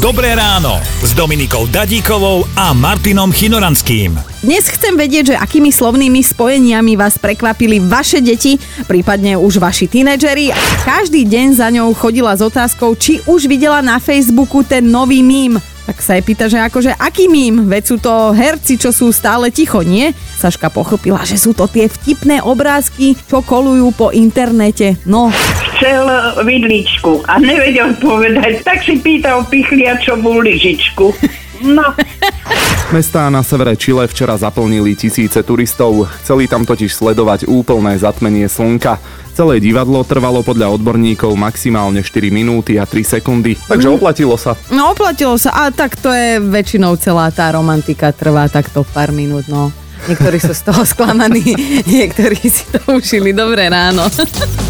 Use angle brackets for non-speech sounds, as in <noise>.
Dobré ráno s Dominikou Dadíkovou a Martinom Chinoranským. Dnes chcem vedieť, že akými slovnými spojeniami vás prekvapili vaše deti, prípadne už vaši tínedžeri. Každý deň za ňou chodila s otázkou, či už videla na Facebooku ten nový mím. Tak sa jej pýta, že akože aký mím? Veď sú to herci, čo sú stále ticho, nie? Saška pochopila, že sú to tie vtipné obrázky, čo kolujú po internete. No, chcel vidličku a nevedel povedať, tak si pýtal pichliačovú lyžičku. No, <laughs> Mestá na severe Čile včera zaplnili tisíce turistov. Chceli tam totiž sledovať úplné zatmenie slnka. Celé divadlo trvalo podľa odborníkov maximálne 4 minúty a 3 sekundy, takže oplatilo sa. no oplatilo sa, a tak to je väčšinou celá tá romantika trvá takto pár minút, no. Niektorí sú z toho sklamaní, <laughs> niektorí si to užili. Dobré ráno. <laughs>